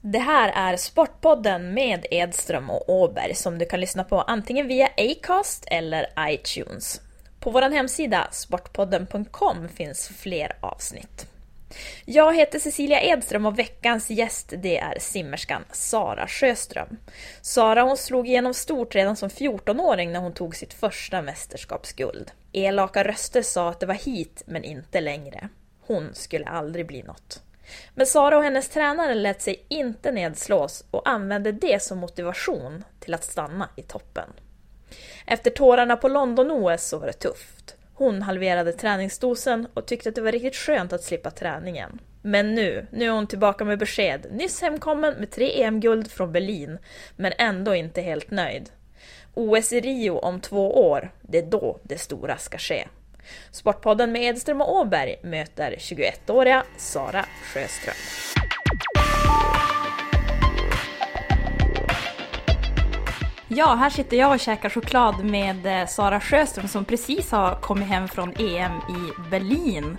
Det här är Sportpodden med Edström och Åberg som du kan lyssna på antingen via Acast eller iTunes. På vår hemsida sportpodden.com finns fler avsnitt. Jag heter Cecilia Edström och veckans gäst det är simmerskan Sara Sjöström. Sara hon slog igenom stort redan som 14-åring när hon tog sitt första mästerskapsguld. Elaka röster sa att det var hit men inte längre. Hon skulle aldrig bli något. Men Sara och hennes tränare lät sig inte nedslås och använde det som motivation till att stanna i toppen. Efter tårarna på London-OS så var det tufft. Hon halverade träningsdosen och tyckte att det var riktigt skönt att slippa träningen. Men nu, nu är hon tillbaka med besked. Nyss hemkommen med tre EM-guld från Berlin, men ändå inte helt nöjd. OS i Rio om två år, det är då det stora ska ske. Sportpodden med Edström och Åberg möter 21-åriga Sara Sjöström. Ja, här sitter jag och käkar choklad med eh, Sara Sjöström som precis har kommit hem från EM i Berlin.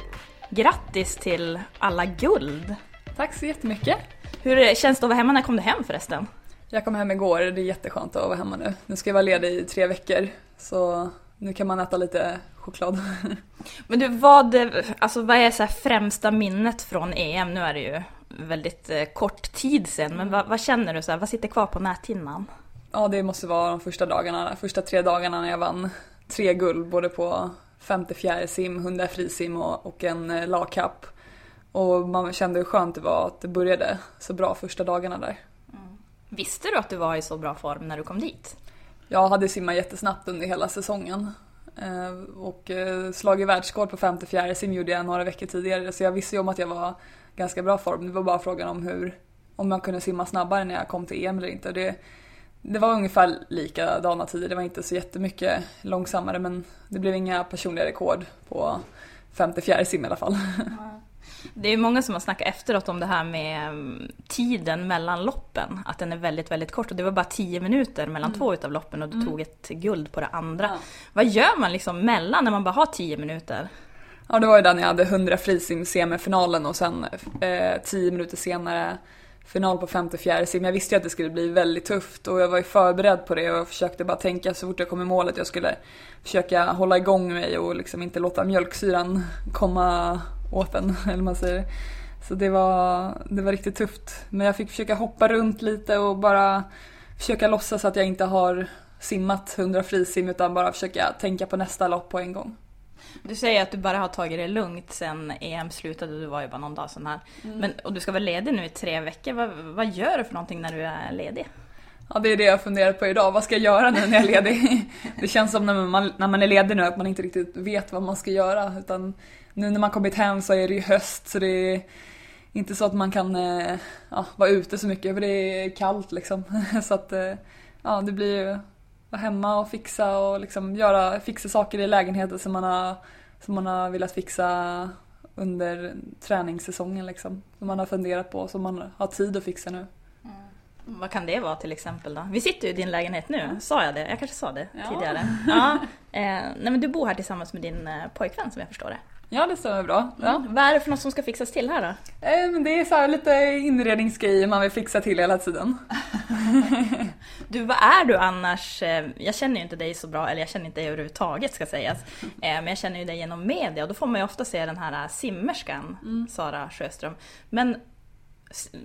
Grattis till alla guld! Tack så jättemycket. Hur känns det att vara hemma? När kom du hem förresten? Jag kom hem igår, det är jätteskönt att vara hemma nu. Nu ska jag vara ledig i tre veckor, så nu kan man äta lite choklad. Men du, vad, alltså, vad är så främsta minnet från EM? Nu är det ju väldigt eh, kort tid sedan, men vad, vad känner du? Så här, vad sitter kvar på näthinnan? Ja, det måste vara de första dagarna, första tre dagarna när jag vann tre guld, både på 54 sim, 100 frisim och, och en eh, lagkapp. Och man kände hur skönt det var att det började så bra första dagarna där. Visste du att du var i så bra form när du kom dit? Jag hade simmat jättesnabbt under hela säsongen. Eh, och eh, slagit världsrekord på 54 sim gjorde jag några veckor tidigare så jag visste ju om att jag var ganska bra form. Det var bara frågan om hur, om jag kunde simma snabbare när jag kom till EM eller inte. Det, det var ungefär likadana tider, det var inte så jättemycket långsammare men det blev inga personliga rekord på 54 sim i alla fall. Det är många som har snackat efteråt om det här med mm, tiden mellan loppen. Att den är väldigt, väldigt kort. Och det var bara 10 minuter mellan två utav loppen och du tog ett guld på det andra. Ja. Vad gör man liksom mellan när man bara har 10 minuter? Ja, det var ju när jag hade 100 frisim semifinalen och sen eh, 10 minuter senare final på 54 sim. Jag visste ju att det skulle bli väldigt tufft och jag var ju förberedd på det och jag försökte bara tänka så fort jag kom i målet jag skulle försöka hålla igång mig och liksom inte låta mjölksyran komma åt en, eller man säger. Så det var, det var riktigt tufft. Men jag fick försöka hoppa runt lite och bara försöka låtsas att jag inte har simmat 100 frisim utan bara försöka tänka på nästa lopp på en gång. Du säger att du bara har tagit det lugnt sen EM slutade, du var ju bara någon dag sån här. Men, och du ska vara ledig nu i tre veckor, vad, vad gör du för någonting när du är ledig? Ja, det är det jag funderar på idag. Vad ska jag göra nu när jag är ledig? Det känns som när man, när man är ledig nu att man inte riktigt vet vad man ska göra. Utan nu när man kommit hem så är det ju höst så det är inte så att man kan eh, ja, vara ute så mycket för det är kallt liksom. Så att eh, ja, det blir ju vara hemma och fixa och liksom göra, fixa saker i lägenheten som man har, som man har velat fixa under träningssäsongen liksom. Som man har funderat på, som man har tid att fixa nu. Vad kan det vara till exempel då? Vi sitter ju i din lägenhet nu, sa jag det? Jag kanske sa det tidigare. Ja. Eh, nej men du bor här tillsammans med din eh, pojkvän som jag förstår det. Ja, det stämmer bra. Ja. Vad är det för något som ska fixas till här då? Eh, men det är så lite inredningsgrejer man vill fixa till hela tiden. Du, vad är du annars? Eh, Jag känner ju inte dig så bra, eller jag känner inte dig överhuvudtaget ska sägas. Eh, Men jag känner ju dig genom media och då får man ju ofta se den här simmerskan, Sara Sjöström. Men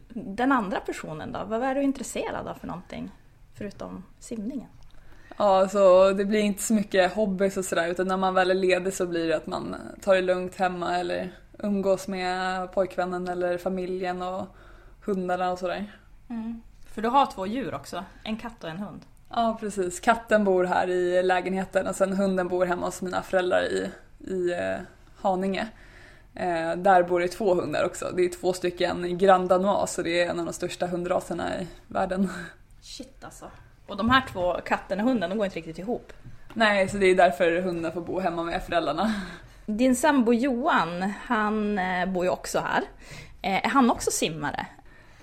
den andra personen då? Vad är du intresserad av för någonting? Förutom simningen? Ja, så det blir inte så mycket hobbys och sådär utan när man väl är ledig så blir det att man tar det lugnt hemma eller umgås med pojkvännen eller familjen och hundarna och sådär. För du har två djur också, en katt och en hund. Ja, precis. Katten bor här i lägenheten och sen hunden bor hemma hos mina föräldrar i, i eh, Haninge. Eh, där bor det två hundar också. Det är två stycken Grand Danois så det är en av de största hundraserna i världen. Shit alltså. Och de här två, katten och hunden, de går inte riktigt ihop. Nej, så det är därför hunden får bo hemma med föräldrarna. Din sambo Johan, han eh, bor ju också här. Eh, Är han också simmare?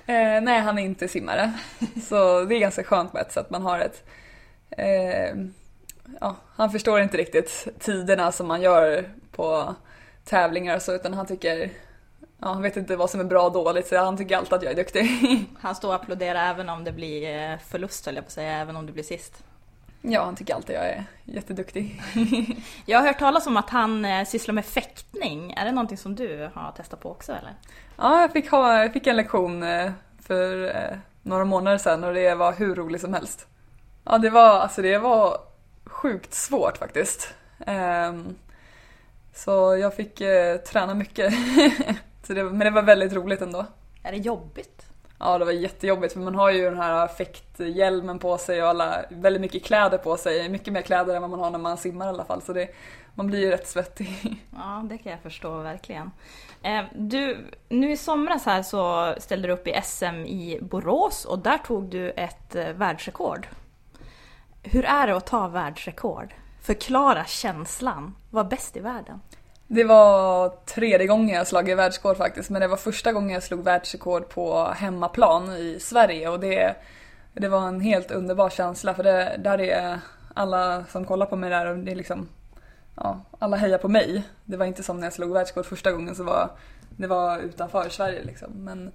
Eh, nej, han är inte simmare. Så det är ganska skönt på ett sätt. Man har ett... Eh, ja, han förstår inte riktigt tiderna som man gör på tävlingar och så, utan han tycker... Ja, han vet inte vad som är bra och dåligt, så han tycker alltid att jag är duktig. Han står och applåderar även om det blir eh, förlust höll jag på att säga, även om det blir sist. ja, han tycker alltid jag är jätteduktig. Jag har hört talas om att han eh, sysslar med fäktning. Är det någonting som du har testat på också eller? Ja, jag fick, ha, jag fick en lektion eh, för några månader sedan och det var hur roligt som helst. Ja, det var, alltså det var sjukt svårt faktiskt. Ehm, så jag fick träna mycket. så det, men det var väldigt roligt ändå. Är det jobbigt? Ja, det var jättejobbigt för man har ju den här fäkthjälmen på sig och alla, väldigt mycket kläder på sig. Mycket mer kläder än vad man har när man simmar i alla fall. Så det, man blir ju rätt svettig. Ja, det kan jag förstå verkligen. Eh, Du, nu i somras här så ställde du upp i SM i Borås och där tog du ett eh, världsrekord. Hur är det att ta världsrekord? Förklara känslan. Var bäst i världen. Det var tredje gången jag slagit världsrekord faktiskt, men det var första gången jag slog världsrekord på hemmaplan i Sverige och det, det var en helt underbar känsla för det, där är alla som kollar på mig där och det är liksom, ja, alla hejar på mig. Det var inte som när jag slog världsrekord första gången så var det var utanför Sverige liksom. Men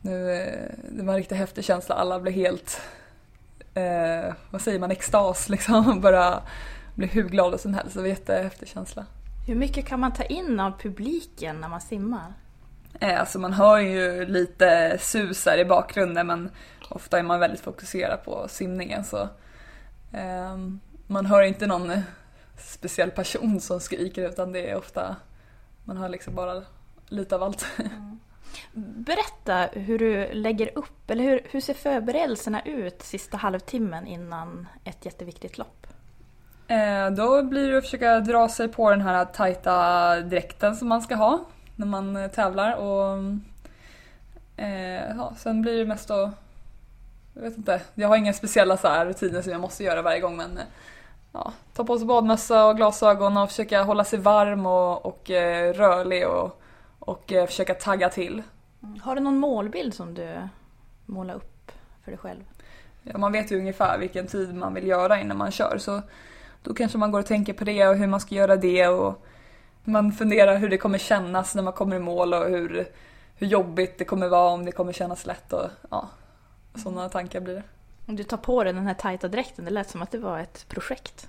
nu, eh, det var en riktigt häftig känsla, alla blev helt, eh, vad säger man, extas liksom. Bara blev hur glada som helst, det var en jättehäftig känsla. Hur mycket kan man ta in av publiken när man simmar? Eh, Alltså man hör ju lite susar i bakgrunden men ofta är man väldigt fokuserad på simningen så ehm, man hör inte någon speciell person som skriker utan det är ofta man hör liksom bara lite av allt. Berätta hur du lägger upp, eller hur, hur ser förberedelserna ut sista halvtimmen innan ett jätteviktigt lopp? Eh, Då blir det att försöka dra sig på den här tajta dräkten som man ska ha när man eh, tävlar och eh, ja, sen blir det mest att jag vet inte, jag har inga speciella så här rutiner som jag måste göra varje gång men ja, ta på sig badmössa och glasögon och försöka hålla sig varm och, och rörlig och, och försöka tagga till. Har du någon målbild som du målar upp för dig själv? Ja, man vet ju ungefär vilken tid man vill göra innan man kör så då kanske man går och tänker på det och hur man ska göra det och man funderar hur det kommer kännas när man kommer i mål och hur, hur jobbigt det kommer vara om det kommer kännas lätt och ja, sådana tankar blir det. Om du tar på dig den här tajta dräkten, det lät som att det var ett projekt.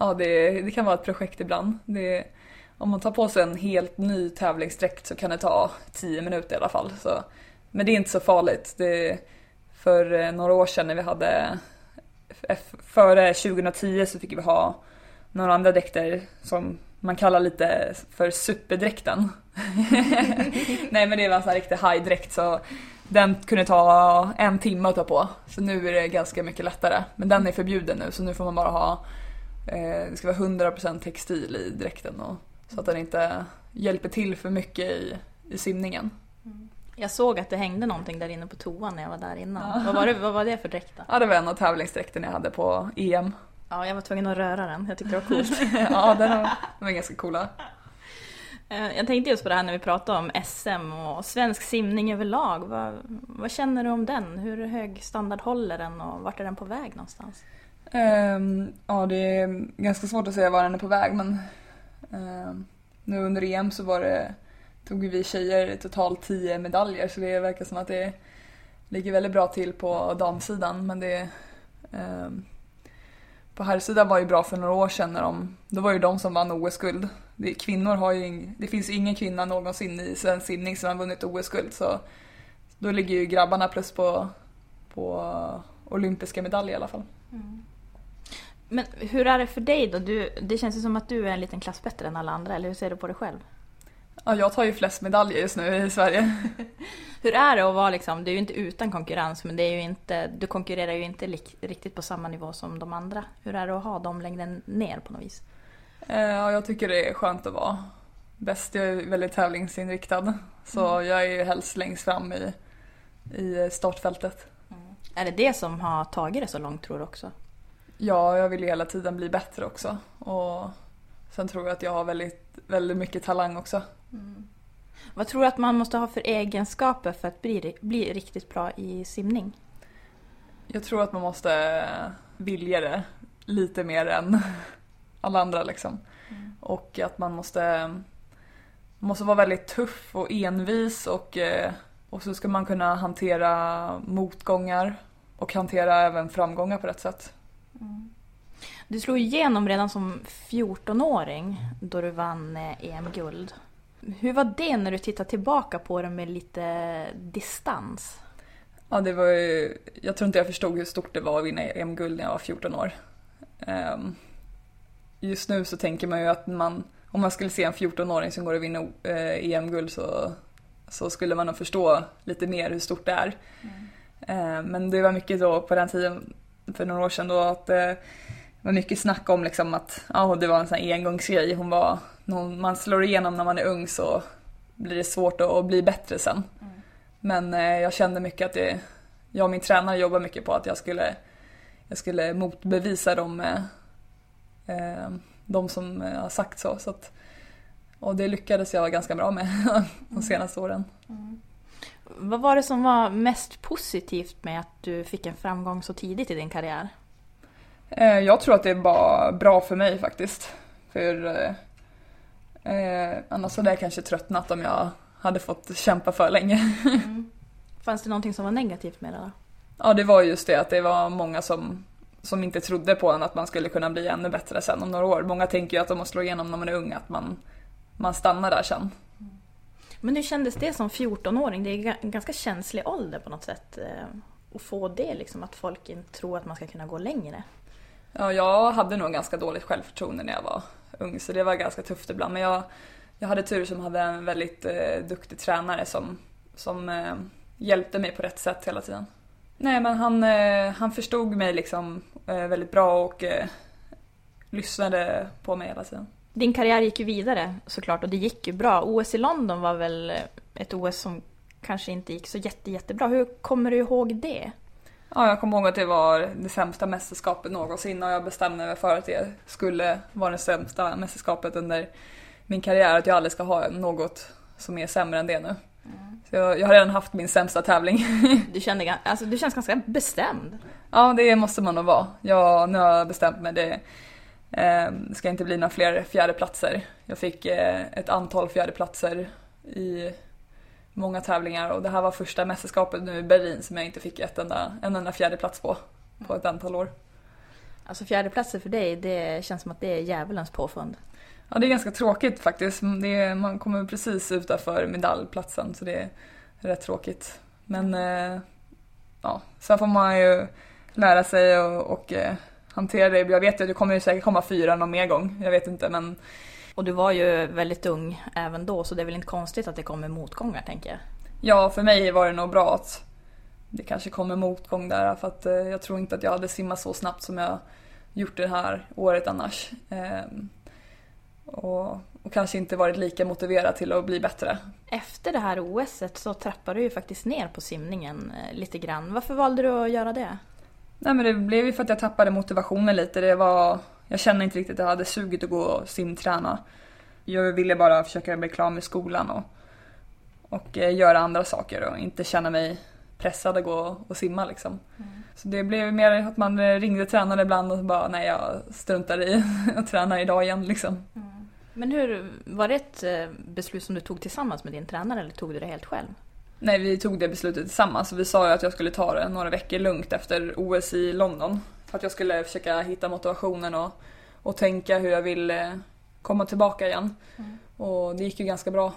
Ja, det, det kan vara ett projekt ibland. Det, om man tar på sig en helt ny tävlingsdräkt så kan det ta 10 minuter i alla fall. Så, men det är inte så farligt. Det, för eh, några år sedan när vi hade, före 2010 så fick vi ha några andra dräkter som man kallar lite för superdräkten. Nej men det var en sån här riktig high-dräkt så den kunde ta en timme att ta på. Så nu är det ganska mycket lättare. Men den är förbjuden nu så nu får man bara ha Eh, det ska vara 100% textil i dräkten och, så att den inte hjälper till för mycket i, i simningen. Jag såg att det hängde någonting där inne på toan när jag var där innan. Vad, var det, vad var det för dräkt då? Ja, det var en av tävlingsdräkterna jag hade på EM. Ja, jag var tvungen att röra den. Jag tyckte det var coolt. ja, den var, de var ganska coola. Eh, jag tänkte just på det här när vi pratade om SM och svensk simning överlag. Vad, vad känner du om den? Hur hög standard håller den och vart är den på väg någonstans? Um, ja, det är ganska svårt att säga var den är på väg men um, nu under EM så var det, tog vi tjejer totalt 10 medaljer så det verkar som att det ligger väldigt bra till på damsidan men det um, på herrsidan var ju bra för några år sedan när de, då var ju de som vann OS-guld. Kvinnor har ju, det finns ingen kvinna någonsin i svensk simning som har vunnit OS-guld så då ligger ju grabbarna plus på, på olympiska medaljer i alla fall. Mm. Men hur är det för dig då? Du, det känns ju som att du är en liten klass bättre än alla andra, eller hur ser du på dig själv? Ja, jag tar ju flest medaljer just nu i Sverige. hur är det att vara liksom, du är ju inte utan konkurrens, men det är ju inte, du konkurrerar ju inte lik, riktigt på samma nivå som de andra. Hur är det att ha dem längre ner på något vis? Eh, ja, jag tycker det är skönt att vara bäst. Jag är väldigt tävlingsinriktad, så mm. jag är ju helst längst fram i, i startfältet. Mm. Är det det som har tagit det så långt tror du också? Ja, jag vill ju hela tiden bli bättre också. Och sen tror jag att jag har väldigt, väldigt mycket talang också. Mm. Vad tror du att man måste ha för egenskaper för att bli, bli riktigt bra i simning? Jag tror att man måste vilja det lite mer än alla andra liksom. Mm. Och att man måste, måste vara väldigt tuff och envis och, eh, och så ska man kunna hantera motgångar och hantera även framgångar på rätt sätt. Du slog igenom redan som 14-åring då du vann eh, EM-guld. Hur var det när du tittar tillbaka på det med lite distans? Ja, det var ju, jag tror inte jag förstod hur stort det var att vinna EM-guld när jag var 14 år. Um, just nu så tänker man ju att man, om man skulle se en 14-åring som går och vinner uh, EM-guld så, så skulle man nog förstå lite mer hur stort det är. Mm. Uh, men det var mycket då på den tiden för några år sedan då att eh, det var mycket snack om liksom att ja, det var en sån här engångsgrej. Hon var, när man slår igenom när man är ung så blir det svårt att, bli bättre sen. Mm. Men eh, jag kände mycket att det, jag och min tränare jobbade mycket på att jag skulle, jag skulle motbevisa dem, eh, eh de som har sagt så. så att, och det lyckades jag ganska bra med de mm. senaste åren. Mm. Vad var det som var mest positivt med att du fick en framgång så tidigt i din karriär? Eh, jag tror att det var bra för mig faktiskt. För eh, annars hade jag kanske tröttnat om jag hade fått kämpa för länge. Mm. Fanns det någonting som var negativt med det då? Ja, det var just det att det var många som, som inte trodde på en att man skulle kunna bli ännu bättre sen om några år. Många tänker ju att de måste slå igenom när man är ung, att man, man stannar där sen. Men hur kändes det som 14-åring? Det är en ganska känslig ålder på något sätt. Eh, att få det liksom, att folk inte tror att man ska kunna gå längre. Ja, jag hade nog ganska dåligt självförtroende när jag var ung så det var ganska tufft ibland. Men jag, jag hade tur som hade en väldigt eh, duktig tränare som, som eh, hjälpte mig på rätt sätt hela tiden. Nej men han, eh, han förstod mig liksom eh, väldigt bra och eh, lyssnade på mig hela tiden. Din karriär gick ju vidare såklart och det gick ju bra. OS i London var väl eh, ett OS som kanske inte gick så jätte, jättebra. Hur kommer du ihåg det? Ja, jag kommer ihåg att det var det sämsta mästerskapet någonsin och jag bestämde mig för att det skulle vara det sämsta mästerskapet under min karriär. Att jag aldrig ska ha något som är sämre än det nu. Mm. Så jag, jag, har redan haft min sämsta tävling. du, kände, alltså, du känns ganska bestämd. Ja, det måste man nog vara. Jag, nu har jag bestämt mig. Det, det ska inte bli några fler fjärdeplatser. Jag fick eh, ett antal fjärdeplatser i många tävlingar och det här var första mästerskapet nu i Berlin som jag inte fick ett enda, en enda fjärdeplats på, på ett antal år. Alltså fjärdeplatser för dig, det känns som att det är djävulens påfund. Ja, det är ganska tråkigt faktiskt. Är, man kommer precis utanför medaljplatsen så det är rätt tråkigt. Men eh, ja, sen får man ju lära sig och, och eh, hantera det. Jag vet att det kommer säkert komma fyra någon mer gång. Jag vet inte men... Och du var ju väldigt ung även då så det är väl inte konstigt att det kommer motgångar tänker jag. Ja, för mig var det nog bra att det kanske kommer motgång där för att eh, jag tror inte att jag hade simmat så snabbt som jag gjort det här året annars. Ehm, och, och, kanske inte varit lika motiverad till att bli bättre. Efter det här OSet så trappade du ju faktiskt ner på simningen eh, lite grann. Varför valde du att göra det? Nej men det blev ju för att jag tappade motivationen lite. Det var, jag kände inte riktigt att jag hade suget att gå och simträna. jag ville bara försöka bli klar med skolan och, och eh, göra andra saker och inte känna mig pressad att gå och simma liksom. Så det blev mer att man ringde tränaren ibland och bara nej jag struntar i att träna idag igen liksom. Men hur, var det ett eh, beslut som du tog tillsammans med din tränare eller tog du det helt själv? Nej, vi tog det beslutet tillsammans. Vi sa ju att jag skulle ta det några veckor lugnt efter OS i London. För att jag skulle försöka hitta motivationen och, och tänka hur jag vill eh, komma tillbaka igen. Och det gick ju ganska bra.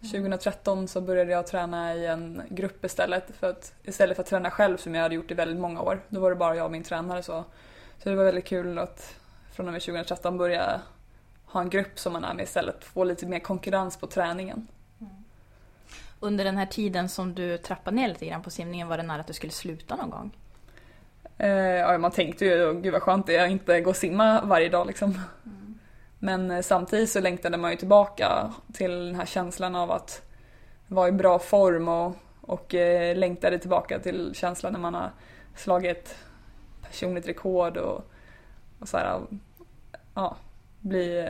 2013 så började jag träna i en grupp istället för att, istället för att träna själv som jag hade gjort i väldigt många år. Då var det bara jag och min tränare så. Så det var väldigt kul att från och med 2013 börja ha en grupp som man är med istället. Få lite mer konkurrens på träningen. Under den här tiden som du trappade ner lite grann på simningen, var det nära att du skulle sluta någon gång? Eh, ja, man tänkte ju, gud vad skönt det är att inte gå och simma varje dag liksom. Men eh, samtidigt så längtade man ju tillbaka till den här känslan av att vara i bra form och, och eh, längtade tillbaka till känslan när man har slagit personligt rekord och, och så här, ja, bli...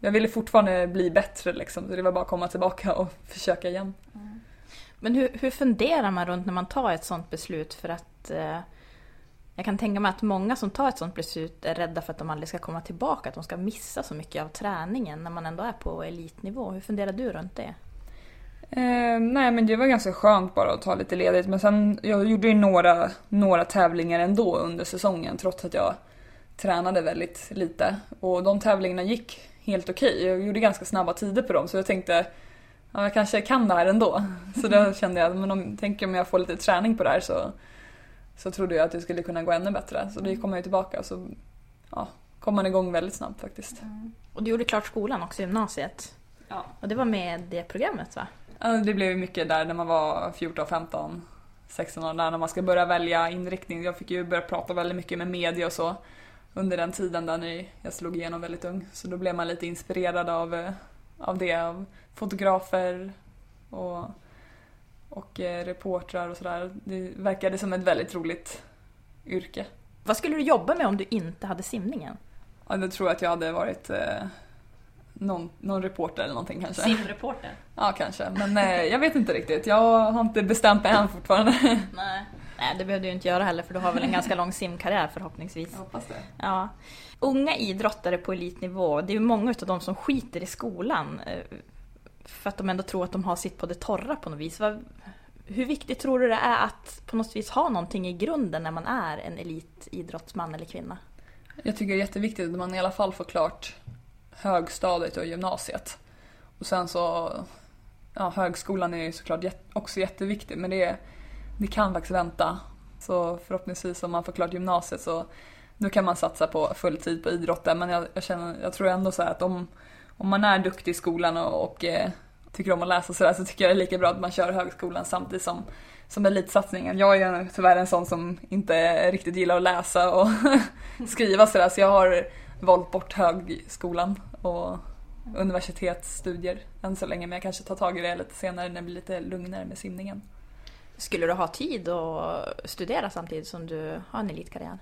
Jag ville fortfarande bli bättre liksom, så det var bara att komma tillbaka och försöka igen. Men hur, hur funderar man runt när man tar ett sånt beslut? För att eh, jag kan tänka mig att många som tar ett sånt beslut är rädda för att de aldrig ska komma tillbaka, att de ska missa så mycket av träningen när man ändå är på elitnivå. Hur funderar du runt det? Eh, nej men det var ganska skönt bara att ta lite ledigt men sen jag gjorde ju några, några tävlingar ändå under säsongen trots att jag tränade väldigt lite. Och de tävlingarna gick helt okej. Jag gjorde ganska snabba tider på dem så jag tänkte ja, jag kanske kan det här ändå. Så då kände jag men om, tänk om jag får lite träning på det här så, så trodde jag att det skulle kunna gå ännu bättre. Så då kom jag tillbaka och så ja, kom man igång väldigt snabbt faktiskt. Och du gjorde klart skolan också, gymnasiet. Ja. Och det var med det programmet va? Ja, det blev mycket där när man var 14, 15, 16 år när man ska börja välja inriktning. Jag fick ju börja prata väldigt mycket med media och så under den tiden där jag slog igenom väldigt ung. Så då blev man lite inspirerad av, eh, av det, av fotografer och, och eh, reportrar och sådär. Det verkade som ett väldigt roligt yrke. Vad skulle du jobba med om du inte hade simningen? Ja, då tror jag att jag hade varit eh, någon, någon reporter eller någonting kanske. Simreporter? Ja, kanske. Men eh, jag vet inte riktigt. Jag har inte bestämt mig än fortfarande. Nej. Nej, det behövde du inte göra heller för du har väl en ganska lång simkarriär förhoppningsvis. Jag hoppas det. Ja. Unga idrottare på elitnivå, det är ju många av dem som skiter i skolan eh, för att de ändå tror att de har sitt på det torra på något vis. Hur viktigt tror du det är att på något vis ha någonting i grunden när man är en elitidrottsman eller kvinna? Jag tycker det är jätteviktigt att man i alla fall får klart högstadiet och gymnasiet. Och sen så, ja högskolan är ju såklart också jätteviktig men det, det kan faktiskt vänta. Så förhoppningsvis om man får klart gymnasiet så nu kan man satsa på fulltid på idrotten. Men jag, jag, känner, jag tror ändå så här att om, om man är duktig i skolan och, och eh, tycker om att läsa sådär så tycker jag det är lika bra att man kör högskolan samtidigt som, som elitsatsningen. Jag är ju tyvärr en sån som inte riktigt gillar att läsa och skriva sådär så jag har valt bort högskolan och universitetsstudier än så länge men jag kanske tar tag i det lite senare när det blir lite lugnare med simningen. Skulle du ha tid att studera samtidigt som du har en elitkarriär?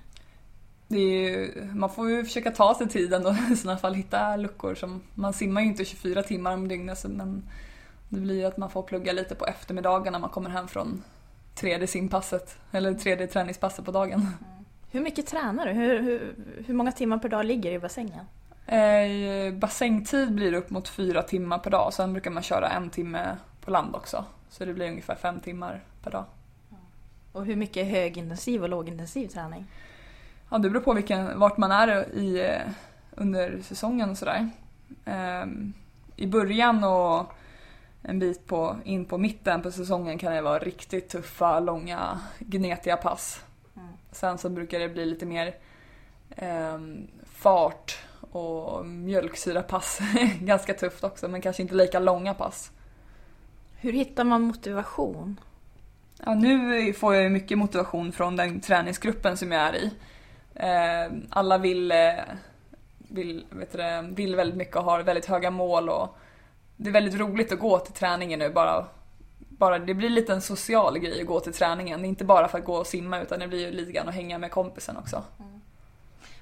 Ju, man får ju försöka ta sig tiden och i sådana fall hitta luckor. Som, man simmar ju inte 24 timmar om dygnet men det blir ju att man får plugga lite på eftermiddagen när man kommer hem från tredje simpasset eller tredje träningspasset på dagen. Hur mycket tränar du? Hur, hur, hur många timmar per dag ligger i bassängen? Eh, bassängtid blir det upp mot fyra timmar per dag. Sen brukar man köra en timme på land också. Så det blir ungefär fem timmar per dag. Och hur mycket högintensiv och lågintensiv träning? Ja, det beror på vilken, vart man är i, eh, under säsongen och sådär. Ehm, I början och en bit på, in på mitten på säsongen kan det vara riktigt tuffa, långa, gnetiga pass. Sen så brukar det bli lite mer ehm, fart och mjölksyrapass. Ganska tufft också, men kanske inte lika långa pass. Hur hittar man motivation? Ja, nu får jag ju mycket motivation från den träningsgruppen som jag är i. Eh, alla vill, eh, vill, vet det, vill väldigt mycket och har väldigt höga mål och det är väldigt roligt att gå till träningen nu bara. bara det blir lite en social grej att gå till träningen. Inte bara för att gå och simma utan det blir ju lite grann att hänga med kompisen också.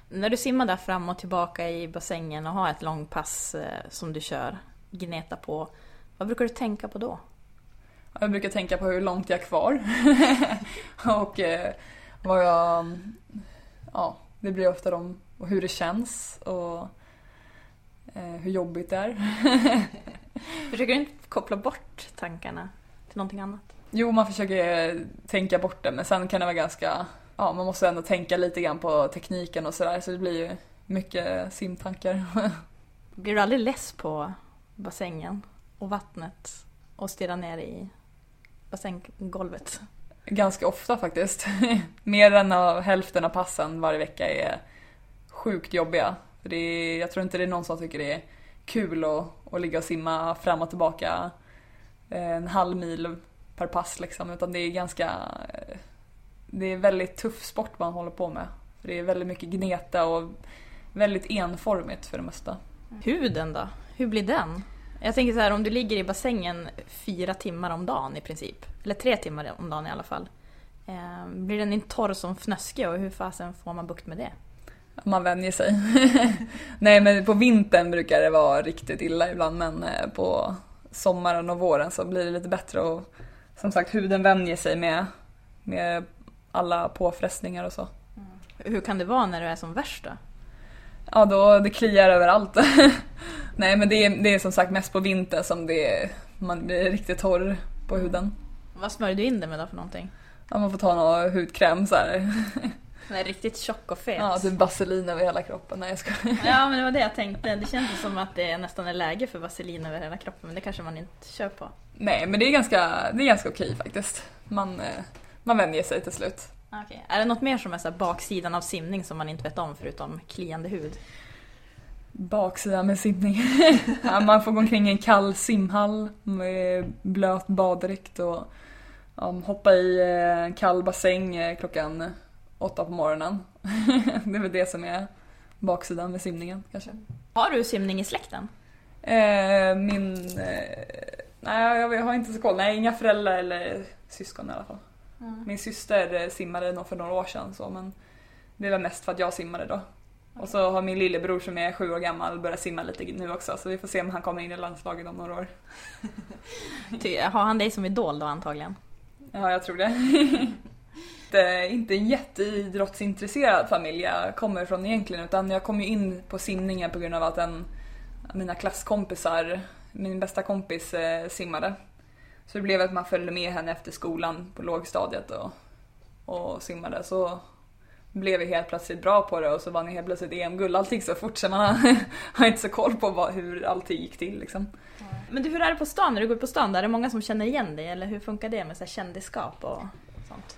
När du simmar där fram och tillbaka i bassängen och har ett långpass eh, som du kör, gneta på, vad brukar du tänka på då? Jag brukar tänka på hur långt jag är kvar. och eh, vad jag... Ja, det blir ofta de... Och hur det känns och eh, hur jobbigt det är. Försöker du inte koppla bort tankarna till någonting annat? Jo, man försöker tänka bort det men sen kan det vara ganska... Ja, man måste ändå tänka lite grann på tekniken och sådär så det blir ju mycket simtankar. Blir du aldrig less på bassängen och vattnet och stirra ner i basänggolvet? Ganska ofta faktiskt. Mer än av hälften av passen varje vecka är sjukt jobbiga. För det är, jag tror inte det är någon som tycker det är kul att, att ligga och simma fram och tillbaka en halv mil per pass liksom. Utan det är ganska... Det är väldigt tuff sport man håller på med. För det är väldigt mycket gneta och väldigt enformigt för det mesta. Huden då? Hur blir den? Jag tänker så här, om du ligger i bassängen fyra timmar om dagen i princip, eller tre timmar om dagen i alla fall. Eh, blir den inte torr som fnöske och hur fasen får man bukt med det? Man vänjer sig. Nej men på vintern brukar det vara riktigt illa ibland men eh, på sommaren och våren så blir det lite bättre och som sagt huden vänjer sig med, med alla påfrestningar och så. Hur kan det vara när du är som värst då? Ja då, det kliar överallt. Nej men det är, det är som sagt mest på vintern som det man blir riktigt torr på huden. Vad smörjer du in det med då för någonting? Ja, man får ta någon hudkräm så här. Den är riktigt tjock och fet. Ja, typ vaselin över hela kroppen. Nej jag ska. Ja men det var det jag tänkte. Det känns som att det nästan är läge för vaselin över hela kroppen men det kanske man inte kör på. Nej men det är ganska, det är ganska okej faktiskt. Man, eh, man vänjer sig till slut. Okay. Är det något mer som är så baksidan av simning som man inte vet om förutom kliande hud? Baksidan med simning? ja, man får gå omkring i en kall simhall med blöt baddräkt och ja, hoppa i en kall bassäng eh, klockan åtta på morgonen. det är väl det som är baksidan med simningen kanske. Har du simning i släkten? Eh, min... Eh, nej, jag har inte så koll. Nej, inga föräldrar eller syskon i alla fall. Mm. Min syster simmade nog för några år sedan så men det var mest för att jag simmade då. Och så har min lillebror som är sju år gammal börjat simma lite nu också så vi får se om han kommer in i landslaget om några år. har han dig som idol då antagligen? Ja, jag tror det. inte, inte en jätteidrottsintresserad familj jag kommer från egentligen utan jag kom ju in på simningen på grund av att en mina klasskompisar, min bästa kompis eh, simmade. Så det blev att man följde med henne efter skolan på lågstadiet och, och simmade. Så blev vi helt plötsligt bra på det och så vann jag helt plötsligt EM-guld. Allt gick så fort så man har, inte så koll på vad, hur allting gick till liksom. Men du, hur är det på stan? När du går på stan, där är det många som känner igen dig? Eller hur funkar det med så här kändisskap och sånt?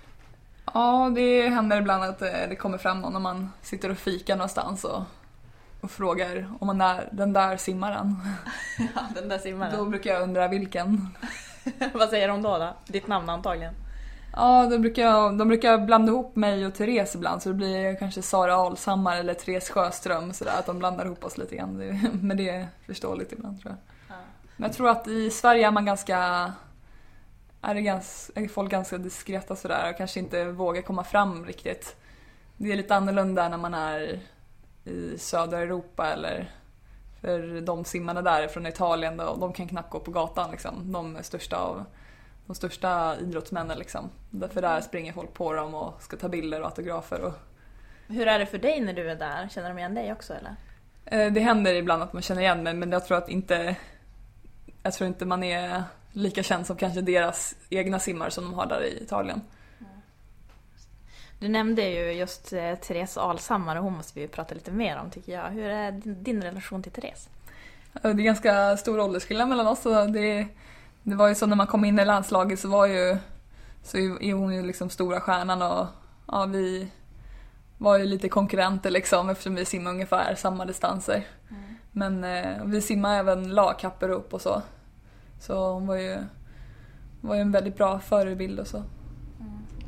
Ja, det händer ibland att eh, det kommer fram någon när man sitter och fikar någonstans och, och frågar om man är den där simmaren. Ja, den där simmaren. Då brukar jag undra vilken. Vad säger de då, då? Ditt namn antagligen? Ja, då brukar de brukar blanda ihop mig och Therese ibland så det blir kanske Sara Alshammar eller Therese Sjöström sådär att de blandar ihop oss lite grann. Men det är förståeligt ibland tror jag. Ja. Men jag tror att i Sverige är man ganska är, det ganska, är folk ganska diskreta sådär och kanske inte vågar komma fram riktigt. Det är lite annorlunda när man är i södra Europa eller för de simmarna där från Italien då, de kan knappt gå på gatan liksom. De största av de största idrottsmännen liksom. Därför där springer folk på dem och ska ta bilder och autografer. Och... Hur är det för dig när du är där? Känner de igen dig också eller? Eh, det händer ibland att man känner igen mig men jag tror att inte jag tror inte man är lika känd som kanske deras egna simmar som de har där i Italien. Du nämnde ju just eh, Therese Alshammar och hon måste vi prata lite mer om tycker jag. Hur är din, relation till Therese? Det är ganska stor åldersskillnad mellan oss. Det, det var ju så när man kom in i landslaget så var ju så är hon ju liksom stora stjärnan och ja, vi var ju lite konkurrenter liksom eftersom vi simmar ungefär samma distanser. Mm. Men eh, vi simmar även lagkapper upp och så. Så hon var ju, var ju en väldigt bra förebild och så.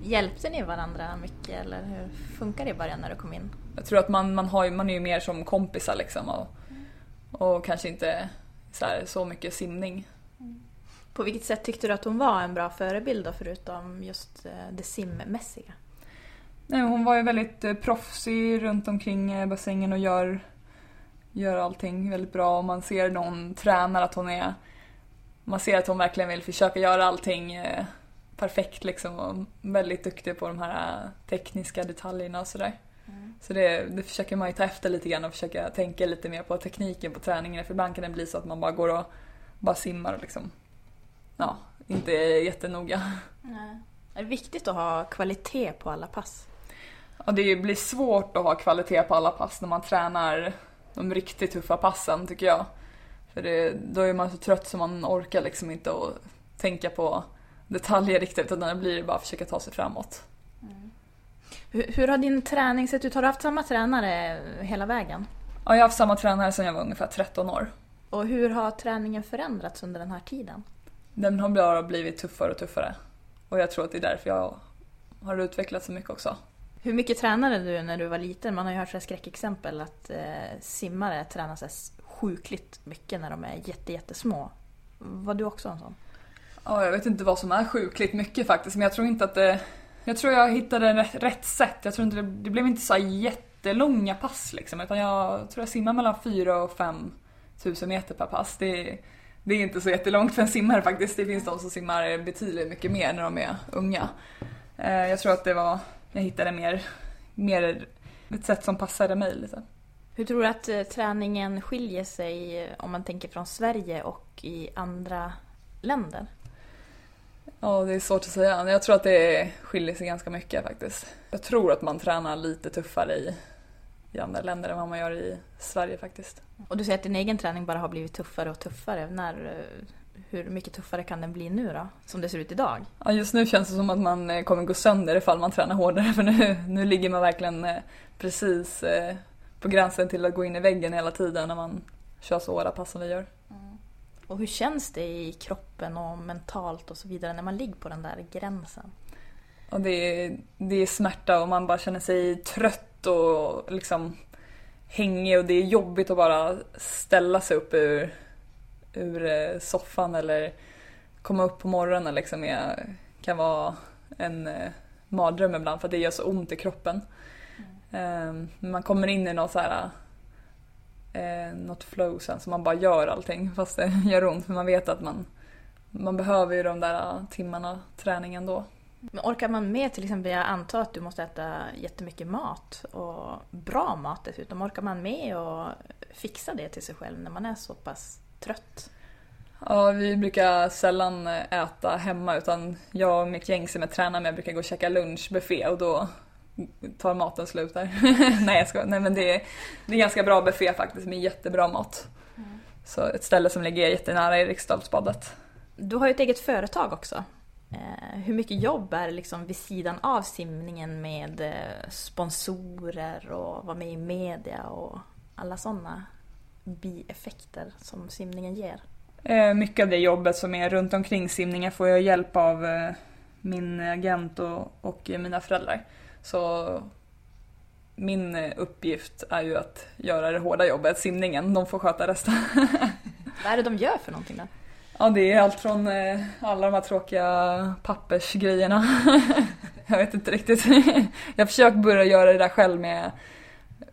Hjälpte ni varandra mycket eller hur funkar det i början när du kom in? Jag tror att man, man, har, man är ju mer som kompisar liksom och, mm. och kanske inte så, här, så mycket simning. Mm. På vilket sätt tyckte du att hon var en bra förebild då, förutom just eh, det simmässiga? Nej, hon var ju väldigt eh, proffsig runt omkring eh, bassängen och gör, gör allting väldigt bra. Och man ser när hon tränar att hon är... Man ser att hon verkligen vill försöka göra allting eh, perfekt liksom och väldigt duktig på de här eh, tekniska detaljerna och sådär. Så det, det försöker man ju ta efter lite grann och försöka tänka lite mer på tekniken på träningen. För ibland kan det bli så att man bara går och bara simmar och liksom, ja, inte är jättenoga. Är det viktigt att ha kvalitet på alla pass? Ja, det blir svårt att ha kvalitet på alla pass när man tränar de riktigt tuffa passen tycker jag. För det, då är man så trött så man orkar liksom inte att tänka på detaljer riktigt utan det blir bara att försöka ta sig framåt. Hur, hur har din träning sett ut? Har du haft samma tränare hela vägen? Ja, jag har haft samma tränare sedan jag var ungefär 13 år. Och hur har träningen förändrats under den här tiden? Den har bara blivit tuffare och tuffare. Och jag tror att det är därför jag har utvecklats så mycket också. Hur mycket tränade du när du var liten? Man har ju hört så skräckexempel att eh, simmare tränar så sjukligt mycket när de är jätte, jättesmå. Var du också en sån? Ja, jag vet inte vad som är sjukligt mycket faktiskt, men jag tror inte att det... Jag tror jag hittade rätt, sätt. Jag tror inte det, det blev inte så jättelånga pass liksom, utan jag tror jag simmar mellan 4 och 5 tusen meter per pass. Det, det är inte så jättelångt för en simmare faktiskt. Det finns de som simmar betydligt mycket mer när de är unga. Eh, jag tror att det var, jag hittade mer, mer ett sätt som passade mig lite. Hur tror du att eh, träningen skiljer sig eh, om man tänker från Sverige och i andra länder? Ja, det är svårt att säga. Jag tror att det skiljer sig ganska mycket faktiskt. Jag tror att man tränar lite tuffare i, i andra länder än vad man gör i Sverige faktiskt. Och du säger att din egen träning bara har blivit tuffare och tuffare. När, eh, hur mycket tuffare kan den bli nu då? Som det ser ut idag? Ja, just nu känns det som att man eh, kommer gå sönder ifall man tränar hårdare för nu, nu ligger man verkligen eh, precis på gränsen till att gå in i väggen hela tiden när man kör så hårda pass som vi gör. Och hur känns det i kroppen och mentalt och så vidare när man ligger på den där gränsen? Och det, är, det är smärta och man bara känner sig trött och liksom hängig och det är jobbigt att bara ställa sig upp ur, ur eh, soffan eller komma upp på morgonen liksom är, kan vara en eh, mardröm ibland för att det gör så ont i kroppen. Eh, Man kommer in i något så här eh, något flow sen så man bara gör allting fast det gör ont för man vet att man, man behöver ju de där timmarna träning ändå. Men orkar man med till exempel, jag antar att du måste äta jättemycket mat och bra mat dessutom. Orkar man med att fixa det till sig själv när man är så pass trött? Ja, vi brukar sällan äta hemma utan jag och mitt gäng som jag tränar med brukar gå och käka lunchbuffé och då tar maten slut där. Nej jag ska, Nej men det är, det är ganska bra buffé faktiskt med jättebra mat. Så ett ställe som ligger jättenära Eriksdalsbadet. Du har ju ett eget företag också. Eh, hur mycket jobb är det liksom vid sidan av simningen med eh, sponsorer och vara med i media och alla sådana bieffekter som simningen ger? Eh, Mycket av det jobbet som är runt omkring simningen får jag hjälp av eh, min agent och, och mina föräldrar. Så min eh, uppgift är ju att göra det hårda jobbet, simningen. De får sköta resten. Vad är det de gör för någonting då? Ja, det är allt från eh, alla de här tråkiga pappersgrejerna. jag vet inte riktigt. jag har försökt börja göra det där själv med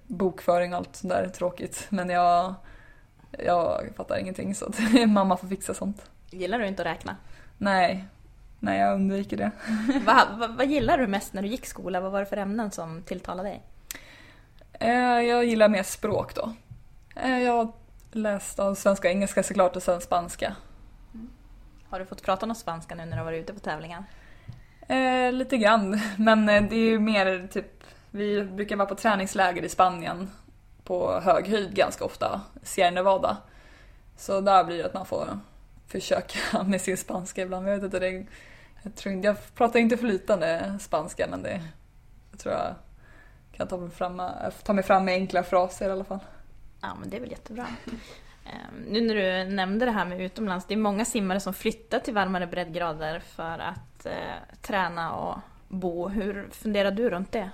bokföring och allt sånt där tråkigt. Men jag, jag fattar ingenting så att mamma får fixa sånt. Gillar du inte att räkna? Nej, nej jag undviker det. vad, vad, vad gillar du mest när du gick skola? Vad var det för ämnen som tilltalade dig? Eh, jag gillar mer språk då. Eh, jag läst av svenska och engelska såklart och sen spanska. Har du fått prata någon spanska nu när du har varit ute på tävlingar? Eh, lite grann, men eh, det är ju mer typ, vi brukar vara på träningsläger i Spanien på hög höjd ganska ofta, Sierra Nevada. Så där blir det att man får försöka med sin spanska ibland. Jag vet inte, det, jag, tror inte, jag pratar inte flytande spanska men det jag tror jag kan ta mig, fram, ta mig fram med enkla fraser i alla fall. Ja, men det är väl jättebra. Ehm, Nu när du nämnde det här med utomlands, det är många simmare som flyttar till varmare breddgrader för att eh, träna och bo. Hur funderar du runt det?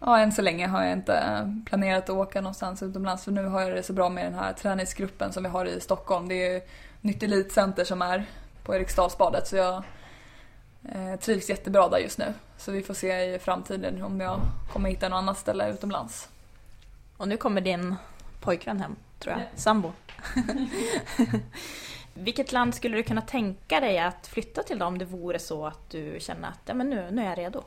Ja, än så länge har jag inte planerat att åka någonstans utomlands för nu har jag det så bra med den här träningsgruppen som vi har i Stockholm. Det är ju Nytt Elitcenter som är på Eriksdalsbadet så jag Eh, trivs jättebra där just nu. Så vi får se i framtiden om jag kommer hitta något annat ställe utomlands. Och nu kommer din pojkvän hem, tror jag. Sambo. Vilket land skulle du kunna tänka dig att flytta till då, om det vore så att du känner att ja, men nu, nu är jag redo?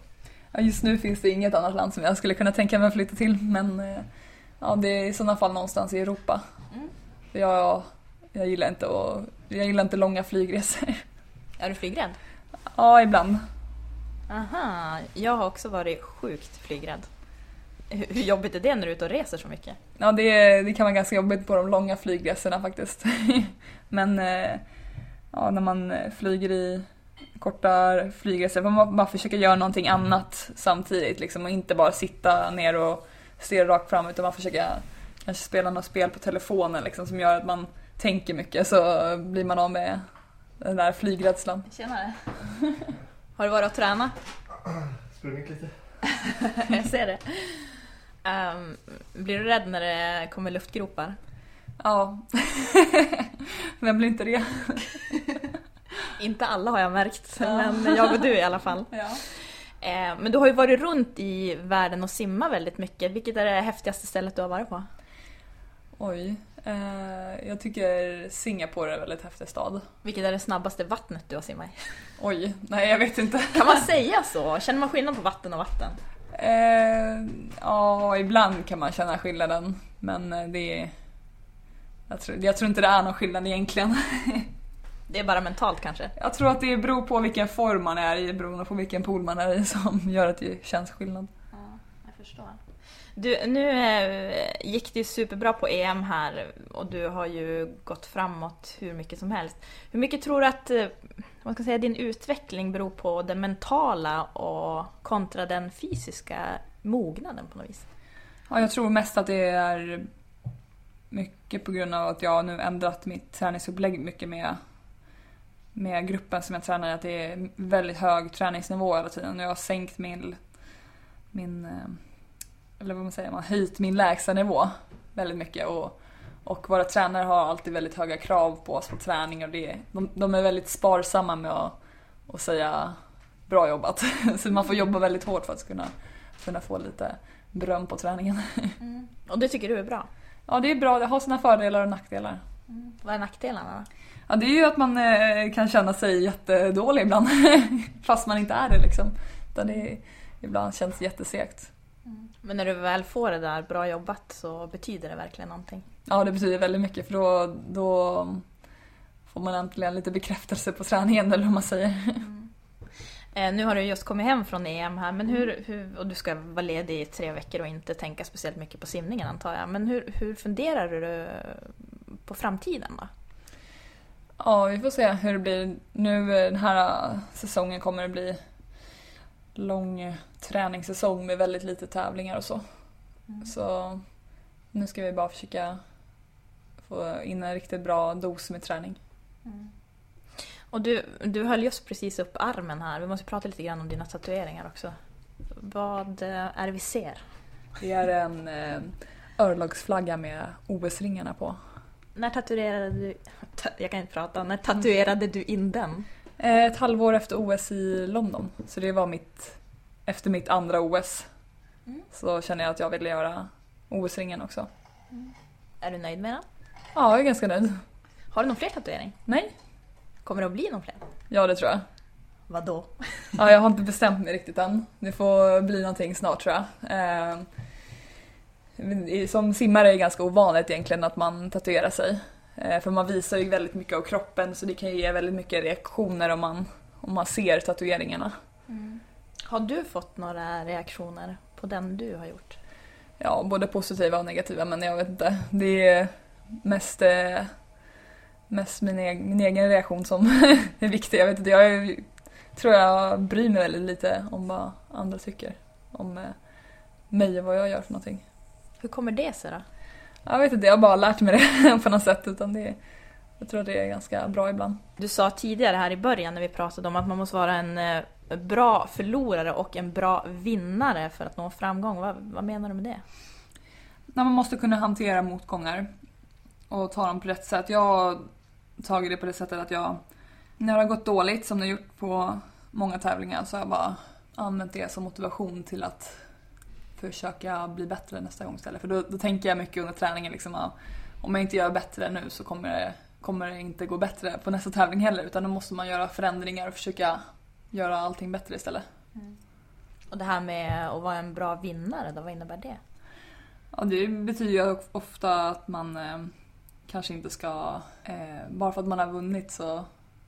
Ja, just nu finns det inget annat land som jag skulle kunna tänka mig att flytta till men eh, ja, det är i sådana fall någonstans i Europa. Mm. Jag, jag, gillar inte att, jag gillar inte långa flygresor. Är du flygrädd? Ja, ibland. Aha, jag har också varit sjukt flygrädd. Hur, hur jobbigt är det när du är ute och reser så mycket? Ja, det, det kan vara ganska jobbigt på de långa flygresorna faktiskt. Men eh, ja, när man flyger i korta flygresor får man bara försöka göra någonting annat samtidigt liksom, och inte bara sitta ner och stirra rakt fram utan man försöker kanske spela något spel på telefonen liksom, som gör att man tänker mycket så blir man av med den där flygrädslan. Tjenare! Har du varit och tränat? Sprungit lite. jag ser det. Um, blir du rädd när det kommer luftgropar? Ja. Vem blir inte det? inte alla har jag märkt, ja. men jag och du i alla fall. Ja. Eh, men du har ju varit runt i världen och simmat väldigt mycket. Vilket är det häftigaste stället du har varit på? Oj. Eh, jag tycker Singapore är en väldigt häftig stad. Vilket är det snabbaste vattnet du har simmat i? Oj, nej jag vet inte. Kan man säga så? Känner man skillnad på vatten och vatten? Eh, ja, ibland kan man känna skillnaden. Men eh, det är... Jag tror, jag tror inte det är någon skillnad egentligen. Det är bara mentalt kanske? Jag tror att det beror på vilken form man är i beroende på vilken pool man är i som gör att det känns skillnad. Ja, jag förstår. Du, nu eh, gick det ju superbra på EM här och du har ju gått framåt hur mycket som helst. Hur mycket tror du att eh, vad ska jag säga, din utveckling beror på den mentala och kontra den fysiska mognaden på något vis? Ja, jag tror mest att det är mycket på grund av att jag nu ändrat mitt träningsupplägg mycket med, med gruppen som jag tränar att det är väldigt hög träningsnivå hela tiden och jag har sänkt min, min eh, eller vad man säger, man höjt min lägsta nivå väldigt mycket och, och våra tränare har alltid väldigt höga krav på oss på träning och det, de, de är väldigt sparsamma med att, att säga bra jobbat. Så man får jobba väldigt hårt för att kunna, kunna få lite beröm på träningen. Mm. Och det tycker du är bra? Ja, det är bra. Det har sina fördelar och nackdelar. Mm. Vad är nackdelarna då? Ja, det är ju att man eh, kan känna sig jättedålig ibland. Fast man inte är det liksom. Utan det ibland känns jättesegt. Mm. Men när du väl får det där bra jobbat så betyder det verkligen någonting? Ja, det betyder väldigt mycket för då, då får man äntligen lite bekräftelse på träningen eller vad man säger. Mm. Eh, nu har du just kommit hem från EM här men hur, hur, och du ska vara ledig i tre veckor och inte tänka speciellt mycket på simningen antar jag. Men hur, hur funderar du på framtiden då? Ja, vi får se hur det blir. Nu den här säsongen kommer det bli lång träningssäsong med väldigt lite tävlingar och så. Mm. Så nu ska vi bara försöka få in en riktigt bra dos med träning. Mm. Och du, du höll just precis upp armen här. Vi måste prata lite grann om dina tatueringar också. Vad eh, är det vi ser? Det är en eh, örlogsflagga med OS-ringarna på. När tatuerade du... Jag kan inte prata. När tatuerade du in den? Eh, ett halvår efter OS i London. Så det var mitt... Efter mitt andra OS. Mm. Så känner jag att jag ville göra OS-ringen också. Mm. Är du nöjd med den? Ja, jag är ganska nöjd. Har du någon fler tatuering? Nej. Kommer det att bli någon fler? Ja, det tror jag. Vad då? ja, jag har inte bestämt mig riktigt än. Det får bli någonting snart tror jag. Eh, som simmare är det ganska ovanligt egentligen att man tatuerar sig. Eh, för man visar ju väldigt mycket av kroppen så det kan ge väldigt mycket reaktioner om man, om man ser tatueringarna. Mm. Har du fått några reaktioner på den du har gjort? Ja, både positiva och negativa men jag vet inte. Det är mest, eh, mest min, egen, min egen reaktion som är viktig. Jag vet inte, jag tror jag bryr mig väldigt lite om vad andra tycker om eh, mig och vad jag gör för någonting. Hur kommer det sig då? Jag vet inte, jag har bara lärt mig det på något sätt. Utan det, jag tror det är ganska bra ibland. Du sa tidigare här i början när vi pratade om att man måste vara en eh, bra förlorare och en bra vinnare för att nå framgång. Vad, vad menar du med det? Nej, man måste kunna hantera motgångar och ta dem på rätt sätt. Jag har tagit det på det sättet att jag, när det har gått dåligt som det har gjort på många tävlingar så har jag bara använt det som motivation till att försöka bli bättre nästa gång istället. För då, då tänker jag mycket under träningen liksom, ja, om jag inte gör bättre nu så kommer det, kommer det inte gå bättre på nästa tävling heller utan då måste man göra förändringar och försöka göra allting bättre istället. Och det här med att vara en bra vinnare då, vad innebär det? Ja, det betyder ju ofta att man eh, kanske inte ska... Eh, bara för att man har vunnit så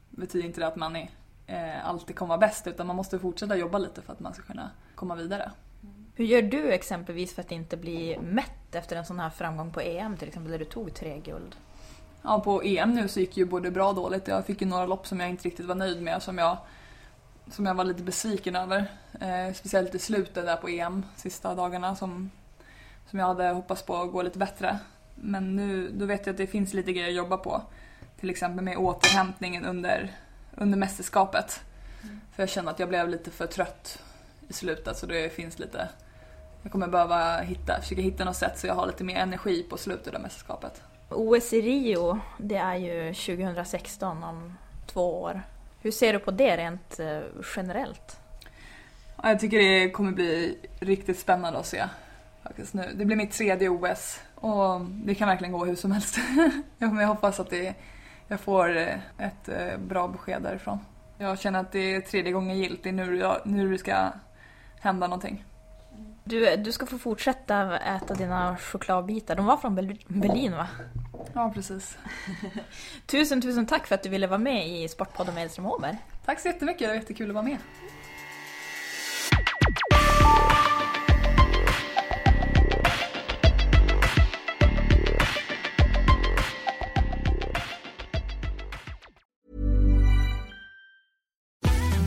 betyder inte det att man är, eh, alltid kommer vara bäst utan man måste fortsätta jobba lite för att man ska kunna komma vidare. Hur gör du exempelvis för att inte bli mätt efter en sån här framgång på EM till exempel där du tog tre guld? Ja, på EM nu så gick ju både bra och dåligt. Jag fick ju några lopp som jag inte riktigt var nöjd med som jag, som jag var lite besviken över. Eh, speciellt i slutet där på EM, sista dagarna som, som jag hade hoppats på att gå lite bättre. Men nu då vet jag att det finns lite grejer att jobba på. Till exempel med återhämtningen under, under mästerskapet. För jag känner att jag blev lite för trött i slutet så det finns lite... Jag kommer behöva hitta, försöka hitta något sätt så jag har lite mer energi på slutet av mästerskapet. OS i Rio, det är ju 2016 om två år. Hur ser du på det rent eh, generellt? Ja, jag tycker det kommer bli riktigt spännande att se. Faktiskt nu. Det blir mitt tredje OS och det kan verkligen gå hur som helst. jag hoppas att det, jag får eh, ett eh, bra besked därifrån. Jag känner att det är tredje gången gillt. Det är nu, nu det ska hända någonting. Du, du ska få fortsätta äta dina chokladbitar. De var från Berlin va? Ja, precis. Tusen, tusen tack för att du ville vara med i Sportpodden med Edström Åberg. Tack så jättemycket, det var jättekul att vara med.